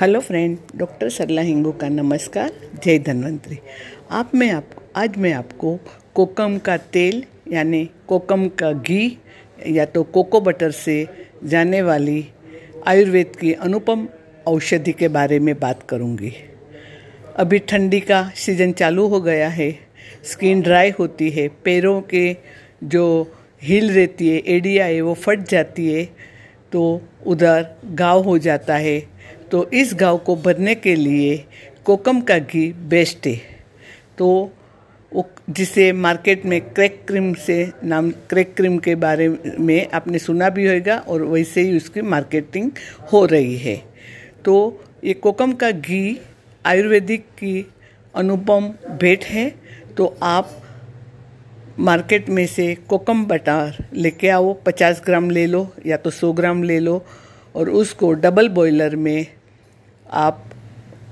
Hello friend doctor Sarla Hingu का नमस्कार. जय धन्वंतरी. आप मैं आप, आज मैं आपको कोकम का तेल, यानी कोकम का घी, या तो कोको बटर से जाने वाली आयुर्वेद की अनुपम औषधि के बारे में बात करूँगी। अभी ठंडी का सीज़न चालू हो गया है। स्किन ड्राई होती है। पैरों के जो हील रहती है एडिया है, वो फट जाती है तो उधर घाव हो जाता है। तो इस घाव को भरने के लिए कोकम का घी बेस्ट है। तो जिसे मार्केट में क्रैक क्रीम से नाम क्रैक क्रीम के बारे में आपने सुना भी होगा और वैसे ही उसकी मार्केटिंग हो रही है। तो ये कोकम का घी आयुर्वेदिक की अनुपम भेंट है। तो आप मार्केट में से कोकम बटार लेके आओ 50 ग्राम ले लो या तो 100 ग्राम ले लो और उसको डबल बॉयलर में आप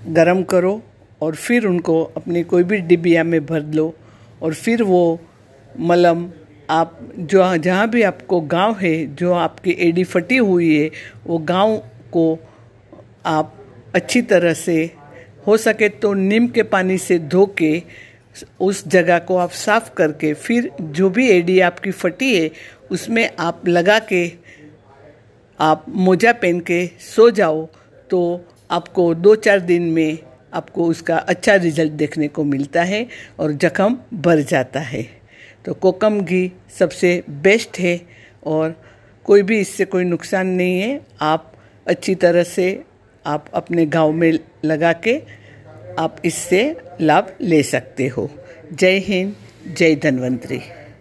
गरम करो और फिर उनको अपनी कोई भी डिबिया में भर लो और फिर वो मलम आप जो, जहाँ भी आपको गाँव है, जो आपकी एडी फटी हुई है, वो गाँव को आप अच्छी तरह से हो सके तो नीम के पानी से धो के उस जगह को आप साफ़ करके फिर जो भी एडी आपकी फटी है, उसमें आप लगा के आप मोजा पहन के सो जाओ तो आपको दो चार दिन में आपको उसका अच्छा रिज़ल्ट देखने को मिलता है और जख्म भर जाता है। तो कोकम घी सबसे बेस्ट है और कोई भी इससे कोई नुकसान नहीं है। आप अच्छी तरह से आप अपने गाँव में लगा के आप इससे लाभ ले सकते हो। जय हिंद, जय धन्वंतरी।